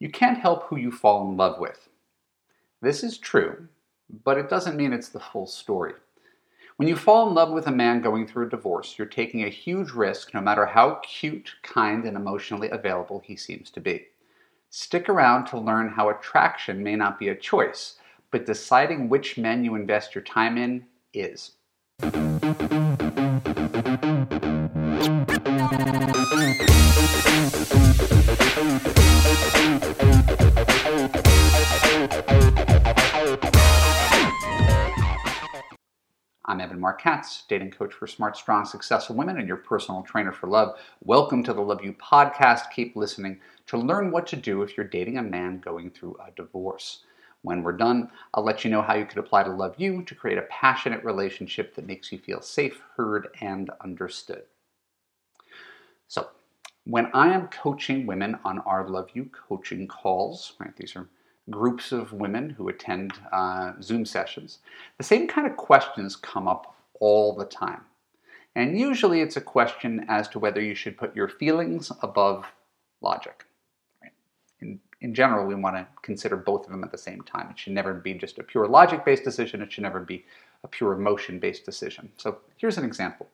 You can't help who you fall in love with. This is true, but it doesn't mean it's the full story. When you fall in love with a man going through a divorce, you're taking a huge risk no matter how cute, kind, and emotionally available he seems to be. Stick around to learn how attraction may not be a choice, but deciding which men you invest your time in is. Katz, dating coach for smart, strong, successful women and your personal trainer for love. Welcome to the Love U podcast. Keep listening to learn what to do if you're dating a man going through a divorce. When we're done, I'll let you know how you could apply to Love U to create a passionate relationship that makes you feel safe, heard, and understood. So, when I am coaching women on our Love U coaching calls, right, these are groups of women who attend uh, Zoom sessions, the same kind of questions come up all the time. And usually it's a question as to whether you should put your feelings above logic. In, in general, we want to consider both of them at the same time. It should never be just a pure logic based decision, it should never be a pure emotion based decision. So here's an example.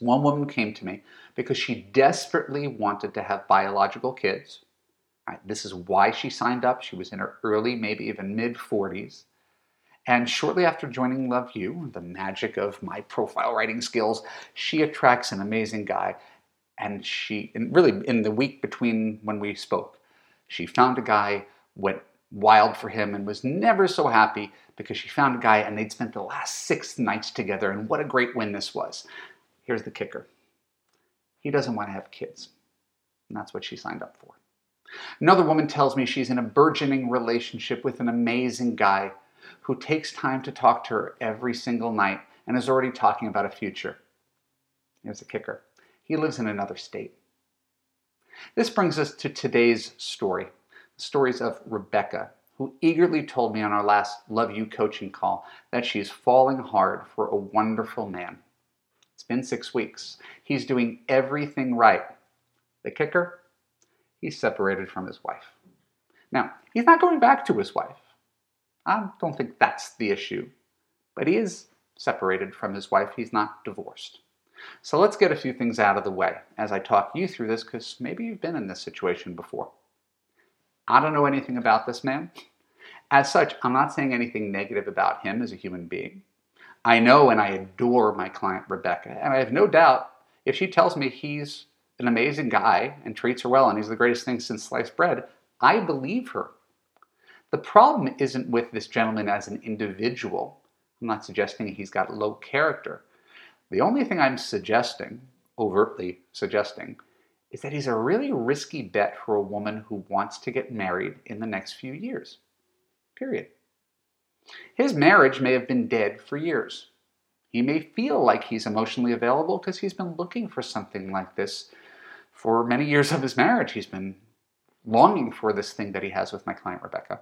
One woman came to me because she desperately wanted to have biological kids Right, this is why she signed up. She was in her early, maybe even mid 40s. And shortly after joining Love U, the magic of my profile writing skills, she attracts an amazing guy. And she, and really in the week between when we spoke, she found a guy, went wild for him, and was never so happy because she found a guy and they'd spent the last six nights together. And what a great win this was. Here's the kicker he doesn't want to have kids. And that's what she signed up for. Another woman tells me she's in a burgeoning relationship with an amazing guy who takes time to talk to her every single night and is already talking about a future. Here's the kicker he lives in another state. This brings us to today's story the stories of Rebecca, who eagerly told me on our last Love U coaching call that she's falling hard for a wonderful man. It's been six weeks. He's doing everything right. The kicker? he's separated from his wife. Now, he's not going back to his wife. I don't think that's the issue. But he is separated from his wife, he's not divorced. So let's get a few things out of the way as I talk you through this because maybe you've been in this situation before. I don't know anything about this man. As such, I'm not saying anything negative about him as a human being. I know and I adore my client Rebecca, and I have no doubt if she tells me he's an amazing guy and treats her well and he's the greatest thing since sliced bread, I believe her. The problem isn't with this gentleman as an individual. I'm not suggesting he's got low character. The only thing I'm suggesting, overtly suggesting, is that he's a really risky bet for a woman who wants to get married in the next few years. Period. His marriage may have been dead for years. He may feel like he's emotionally available because he's been looking for something like this for many years of his marriage, he's been longing for this thing that he has with my client Rebecca.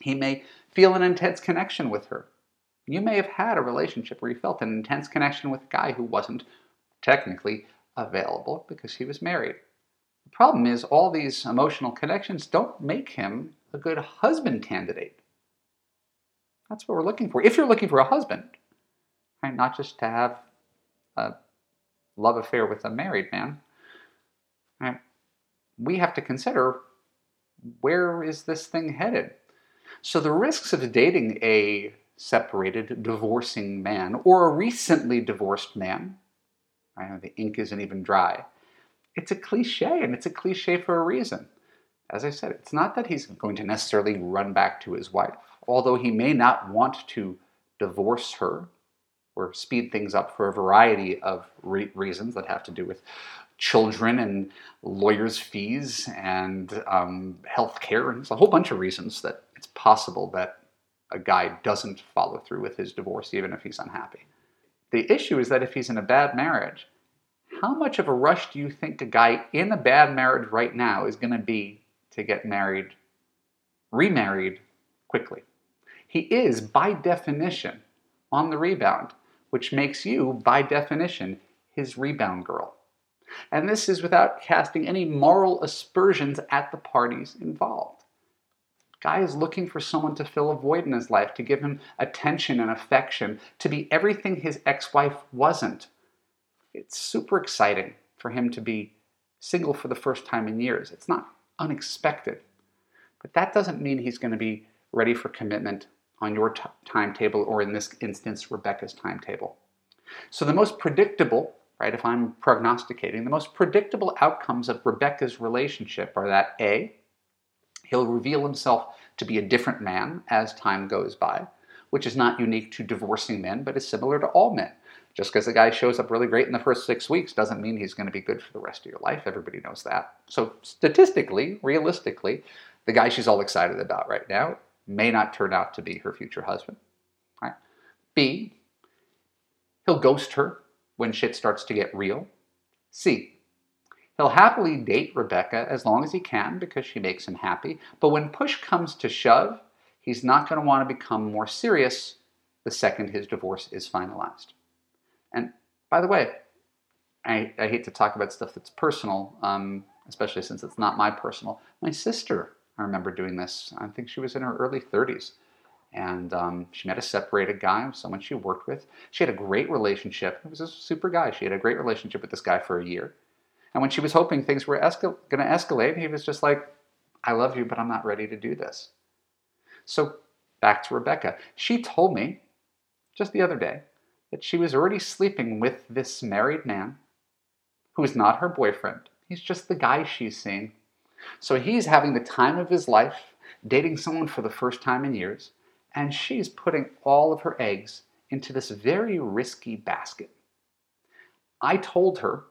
He may feel an intense connection with her. You may have had a relationship where you felt an intense connection with a guy who wasn't technically available because he was married. The problem is, all these emotional connections don't make him a good husband candidate. That's what we're looking for. If you're looking for a husband, right, not just to have a love affair with a married man, Right? We have to consider where is this thing headed? So the risks of dating a separated, divorcing man or a recently divorced man, I know the ink isn't even dry. It's a cliche, and it's a cliche for a reason. As I said, it's not that he's going to necessarily run back to his wife, although he may not want to divorce her or speed things up for a variety of re- reasons that have to do with children and lawyers' fees and um, health care. And there's a whole bunch of reasons that possible that a guy doesn't follow through with his divorce, even if he's unhappy. The issue is that if he's in a bad marriage, how much of a rush do you think a guy in a bad marriage right now is going to be to get married, remarried quickly? He is, by definition, on the rebound, which makes you, by definition, his rebound girl. And this is without casting any moral aspersions at the parties involved. Guy is looking for someone to fill a void in his life, to give him attention and affection, to be everything his ex wife wasn't. It's super exciting for him to be single for the first time in years. It's not unexpected. But that doesn't mean he's going to be ready for commitment on your t- timetable, or in this instance, Rebecca's timetable. So, the most predictable, right, if I'm prognosticating, the most predictable outcomes of Rebecca's relationship are that A, he'll reveal himself to be a different man as time goes by, which is not unique to divorcing men, but is similar to all men. Just because a guy shows up really great in the first six weeks doesn't mean he's going to be good for the rest of your life. Everybody knows that. So, statistically, realistically, the guy she's all excited about right now may not turn out to be her future husband. Right? B, he'll ghost her when shit starts to get real. C, he'll happily date Rebecca as long as he can because she makes him happy. But when push comes to shove, he's not going to want to become more serious the second his divorce is finalized. And by the way, I, I hate to talk about stuff that's personal, um, especially since it's not my personal. My sister I remember doing this. I think she was in her early 30s. And um, she met a separated guy, someone she worked with. She had a great relationship. It was a super guy. She had a great relationship with this guy for a year. And when she was hoping things were escal- going to escalate, he was just like, I love you, but I'm not ready to do this. So back to Rebecca. She told me just the other day that she was already sleeping with this married man who is not her boyfriend. He's just the guy she's seeing so he's having the time of his life, dating someone for the first time in years, and she's putting all of her eggs into this very risky basket. I told her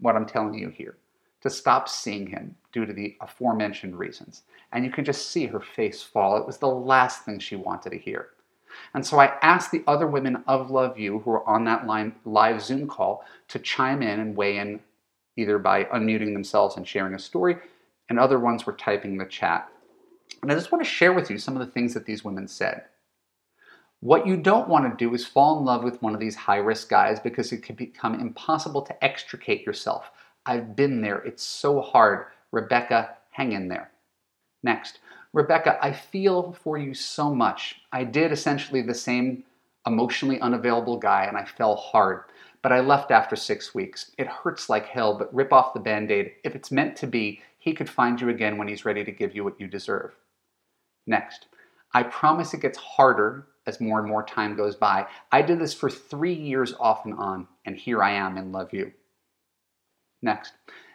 what I'm telling you here to stop seeing him due to the aforementioned reasons. And you can just see her face fall. It was the last thing she wanted to hear. And so I asked the other women of Love U who were on that live Zoom call to chime in and weigh in either by unmuting themselves and sharing a story and other ones were typing in the chat. And I just want to share with you some of the things that these women said. What you don't want to do is fall in love with one of these high risk guys because it can become impossible to extricate yourself. I've been there. It's so hard. Rebecca, hang in there. Next, Rebecca, I feel for you so much. I did essentially the same emotionally unavailable guy and I fell hard. But I left after six weeks. It hurts like hell, but rip off the band aid. If it's meant to be, he could find you again when he's ready to give you what you deserve. Next, I promise it gets harder as more and more time goes by. I did this for three years off and on, and here I am in Love U. Next,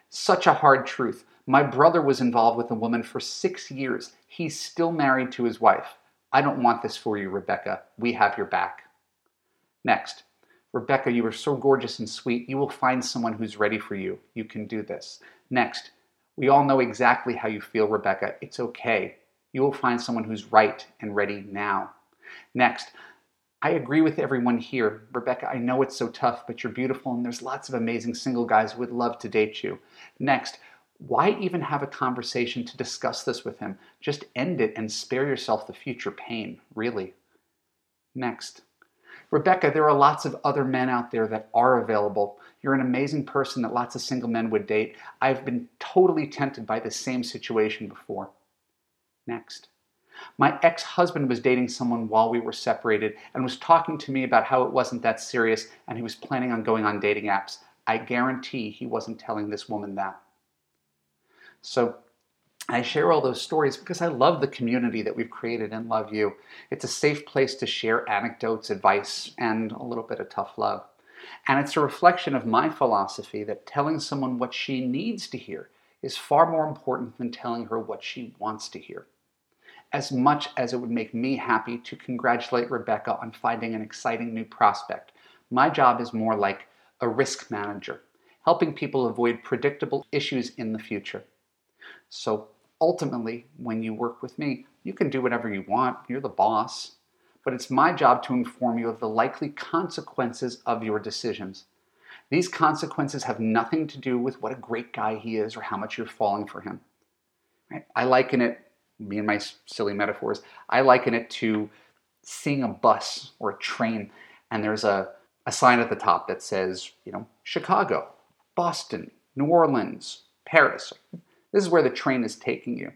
such a hard truth. My brother was involved with a woman for six years. He's still married to his wife. I don't want this for you, Rebecca. We have your back. Next, Rebecca, you are so gorgeous and sweet. You will find someone who's ready for you. You can do this. Next, we all know exactly how you feel, Rebecca. It's okay. You will find someone who's right and ready now. Next, I agree with everyone here. Rebecca, I know it's so tough, but you're beautiful and there's lots of amazing single guys who would love to date you. Next, why even have a conversation to discuss this with him? Just end it and spare yourself the future pain, really. Next, Rebecca, there are lots of other men out there that are available. You're an amazing person that lots of single men would date. I've been totally tempted by the same situation before. Next. My ex husband was dating someone while we were separated and was talking to me about how it wasn't that serious and he was planning on going on dating apps. I guarantee he wasn't telling this woman that. So I share all those stories because I love the community that we've created and love you. It's a safe place to share anecdotes, advice, and a little bit of tough love. And it's a reflection of my philosophy that telling someone what she needs to hear is far more important than telling her what she wants to hear. As much as it would make me happy to congratulate Rebecca on finding an exciting new prospect, my job is more like a risk manager, helping people avoid predictable issues in the future. So ultimately, when you work with me, you can do whatever you want. You're the boss. But it's my job to inform you of the likely consequences of your decisions. These consequences have nothing to do with what a great guy he is or how much you're falling for him. I liken it, me and my silly metaphors, I liken it to seeing a bus or a train and there's a, a sign at the top that says, you know, Chicago. Boston, New Orleans, Paris. This is where the train is taking you.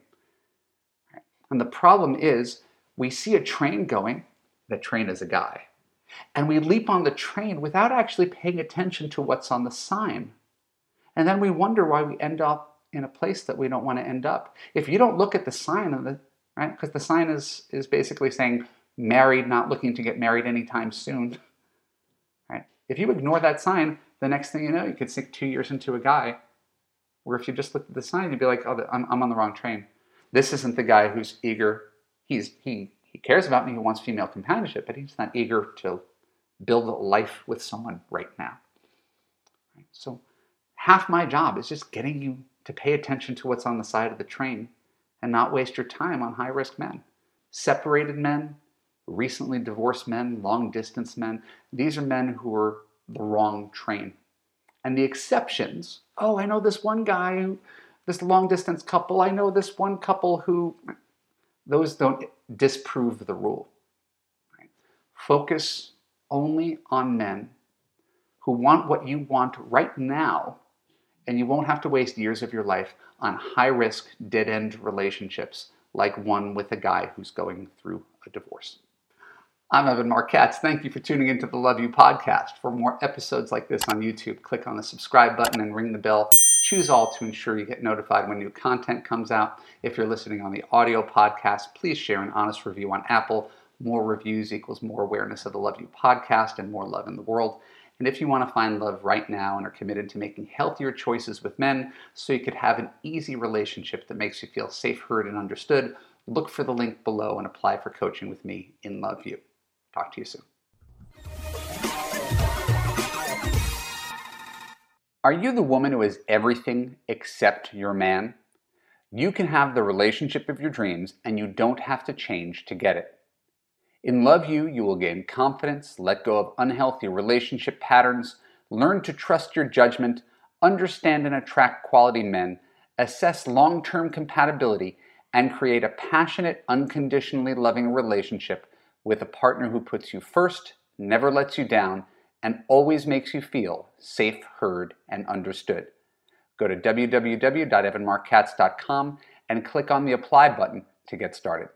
And the problem is, we see a train going, the train is a guy. And we leap on the train without actually paying attention to what's on the sign. And then we wonder why we end up in a place that we don't want to end up. If you don't look at the sign, of the, right, because the sign is, is basically saying married, not looking to get married anytime soon. Right? If you ignore that sign, the next thing you know, you could sink two years into a guy. Or if you just looked at the sign, you'd be like, oh, I'm, I'm on the wrong train. This isn't the guy who's eager. He's, he, he cares about me, he wants female companionship, but he's not eager to build a life with someone right now. Right? So half my job is just getting you to pay attention to what's on the side of the train and not waste your time on high risk men. Separated men, recently divorced men, long distance men, these are men who are the wrong train. And the exceptions, oh, I know this one guy this long distance couple, I know this one couple who, those don't disprove the rule. Focus only on men who want what you want right now, and you won't have to waste years of your life on high risk, dead end relationships like one with a guy who's going through a divorce. I'm Evan Katz. Thank you for tuning into the Love U podcast. For more episodes like this on YouTube, click on the subscribe button and ring the bell. Choose all to ensure you get notified when new content comes out. If you're listening on the audio podcast, please share an honest review on Apple. More reviews equals more awareness of the Love U podcast and more love in the world. And if you want to find love right now and are committed to making healthier choices with men so you could have an easy relationship that makes you feel safe, heard, and understood, look for the link below and apply for coaching with me in Love U. Talk to you soon. Are you the woman who is everything except your man? You can have the relationship of your dreams and you don't have to change to get it. In Love U, you will gain confidence, let go of unhealthy relationship patterns, learn to trust your judgment, understand and attract quality men, assess long term compatibility, and create a passionate, unconditionally loving relationship with a partner who puts you first, never lets you down, and always makes you feel safe, heard, and understood. Go to www.evanmarckatz.com and click on the apply button to get started.